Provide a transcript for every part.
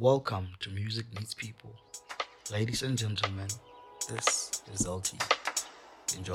Welcome to Music Meets People. Ladies and gentlemen, this is LT. Enjoy.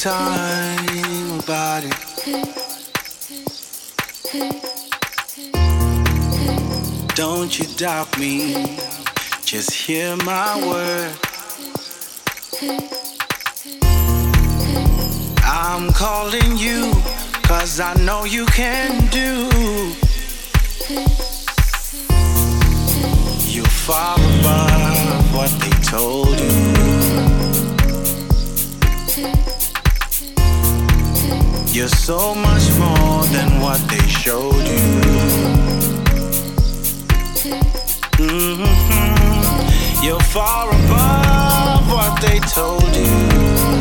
Time about it. Don't you doubt me, just hear my word. I'm calling you, cause I know you can do. You're far above what they told you. You're so much more than what they showed you. hmm You're far above what they told you.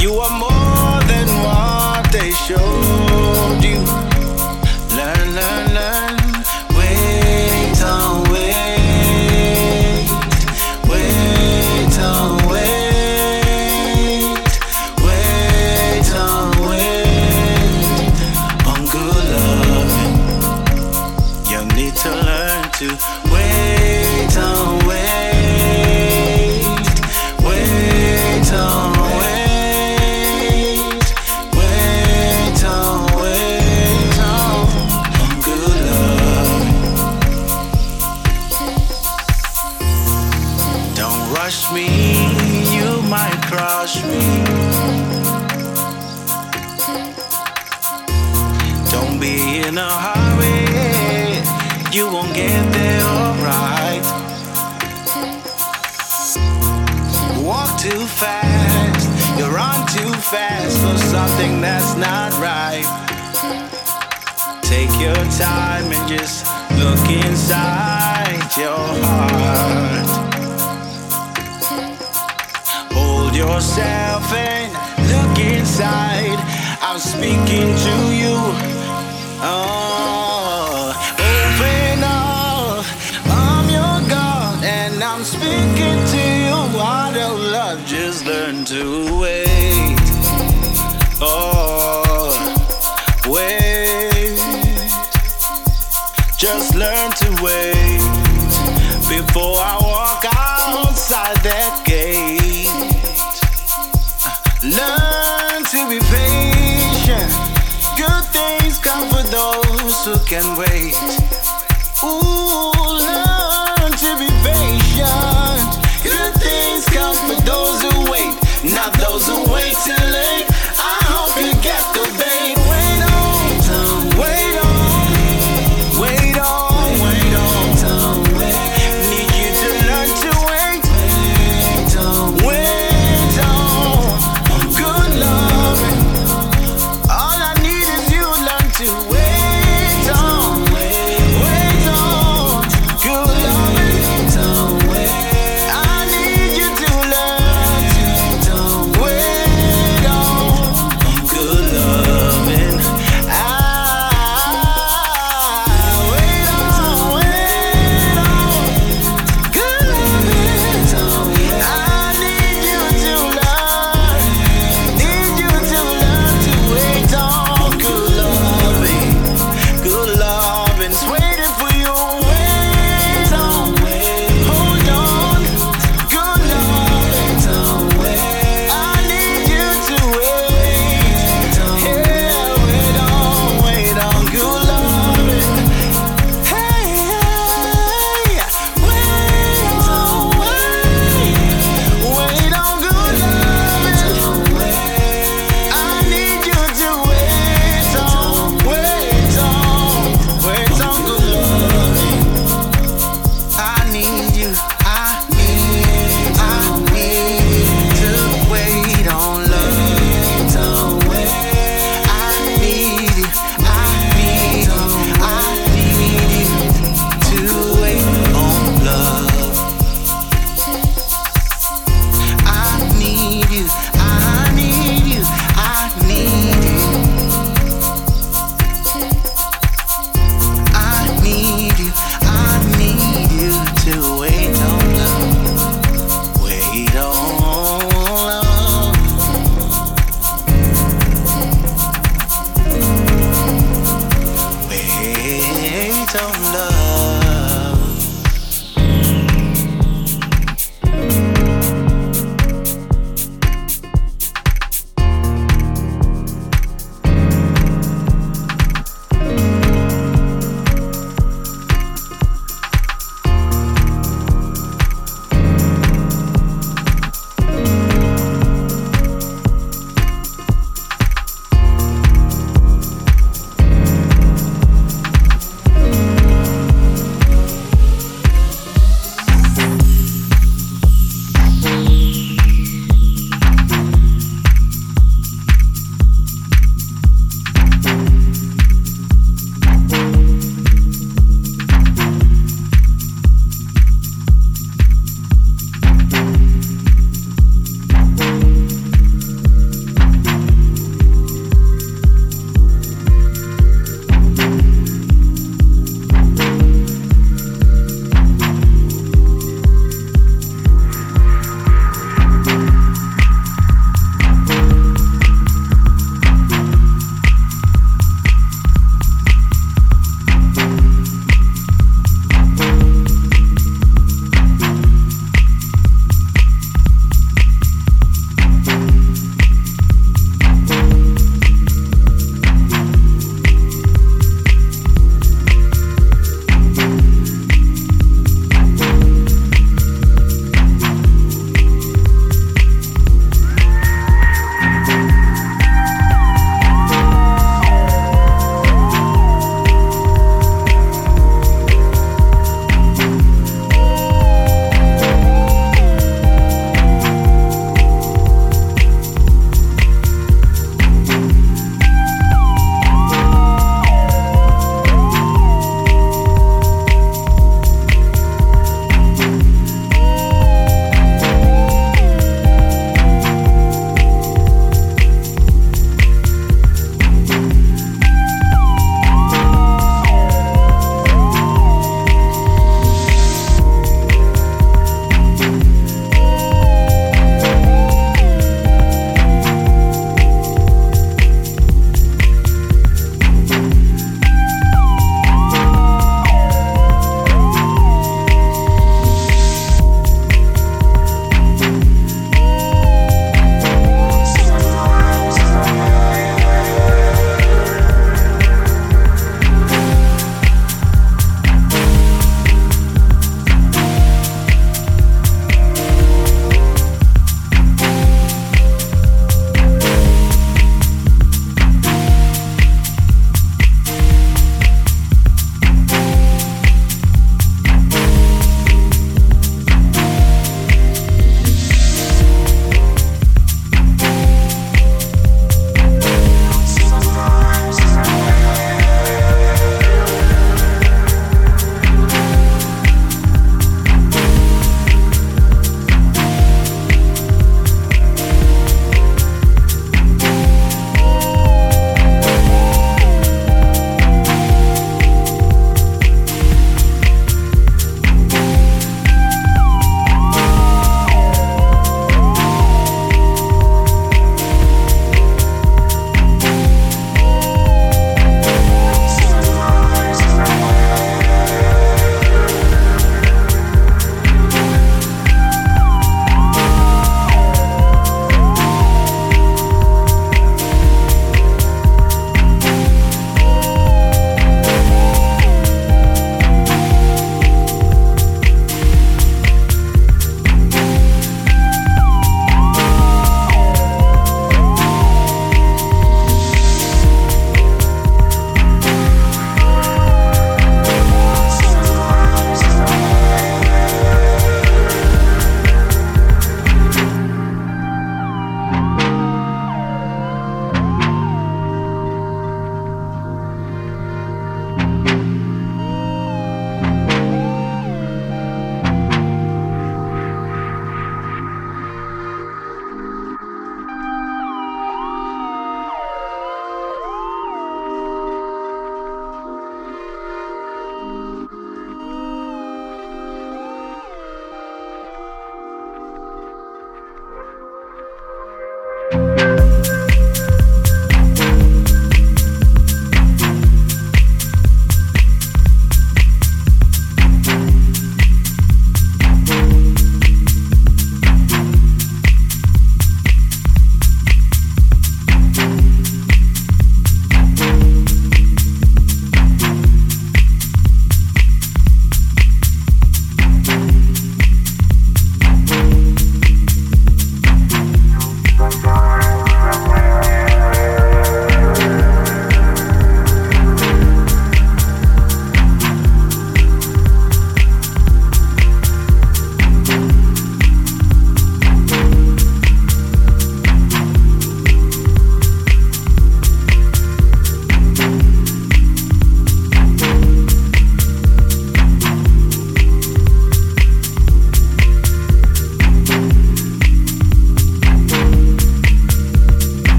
You are more than what they showed you. Too fast, you run too fast for something that's not right. Take your time and just look inside your heart. Hold yourself and look inside. I'm speaking to you. Oh, learn to wait. Oh, wait. Just learn to wait before I walk outside that gate. Uh, learn to be patient. Good things come for those who can wait.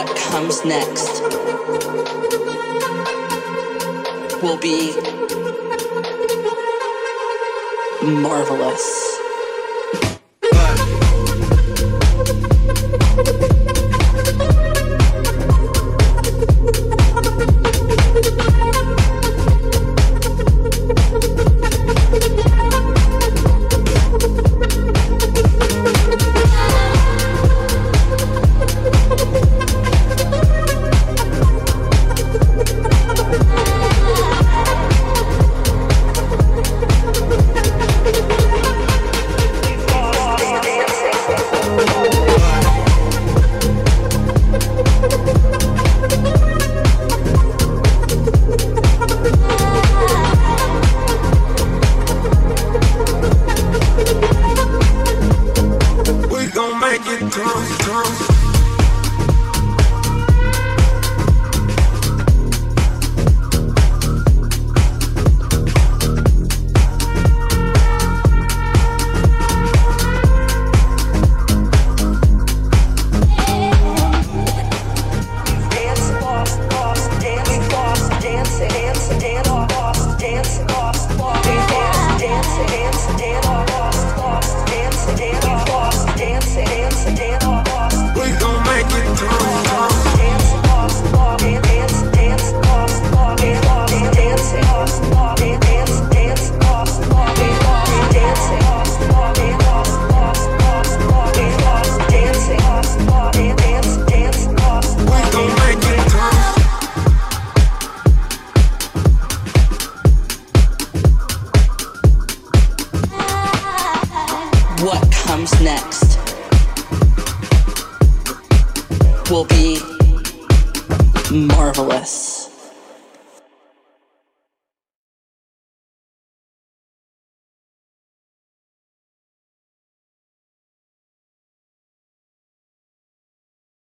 What comes next will be marvelous.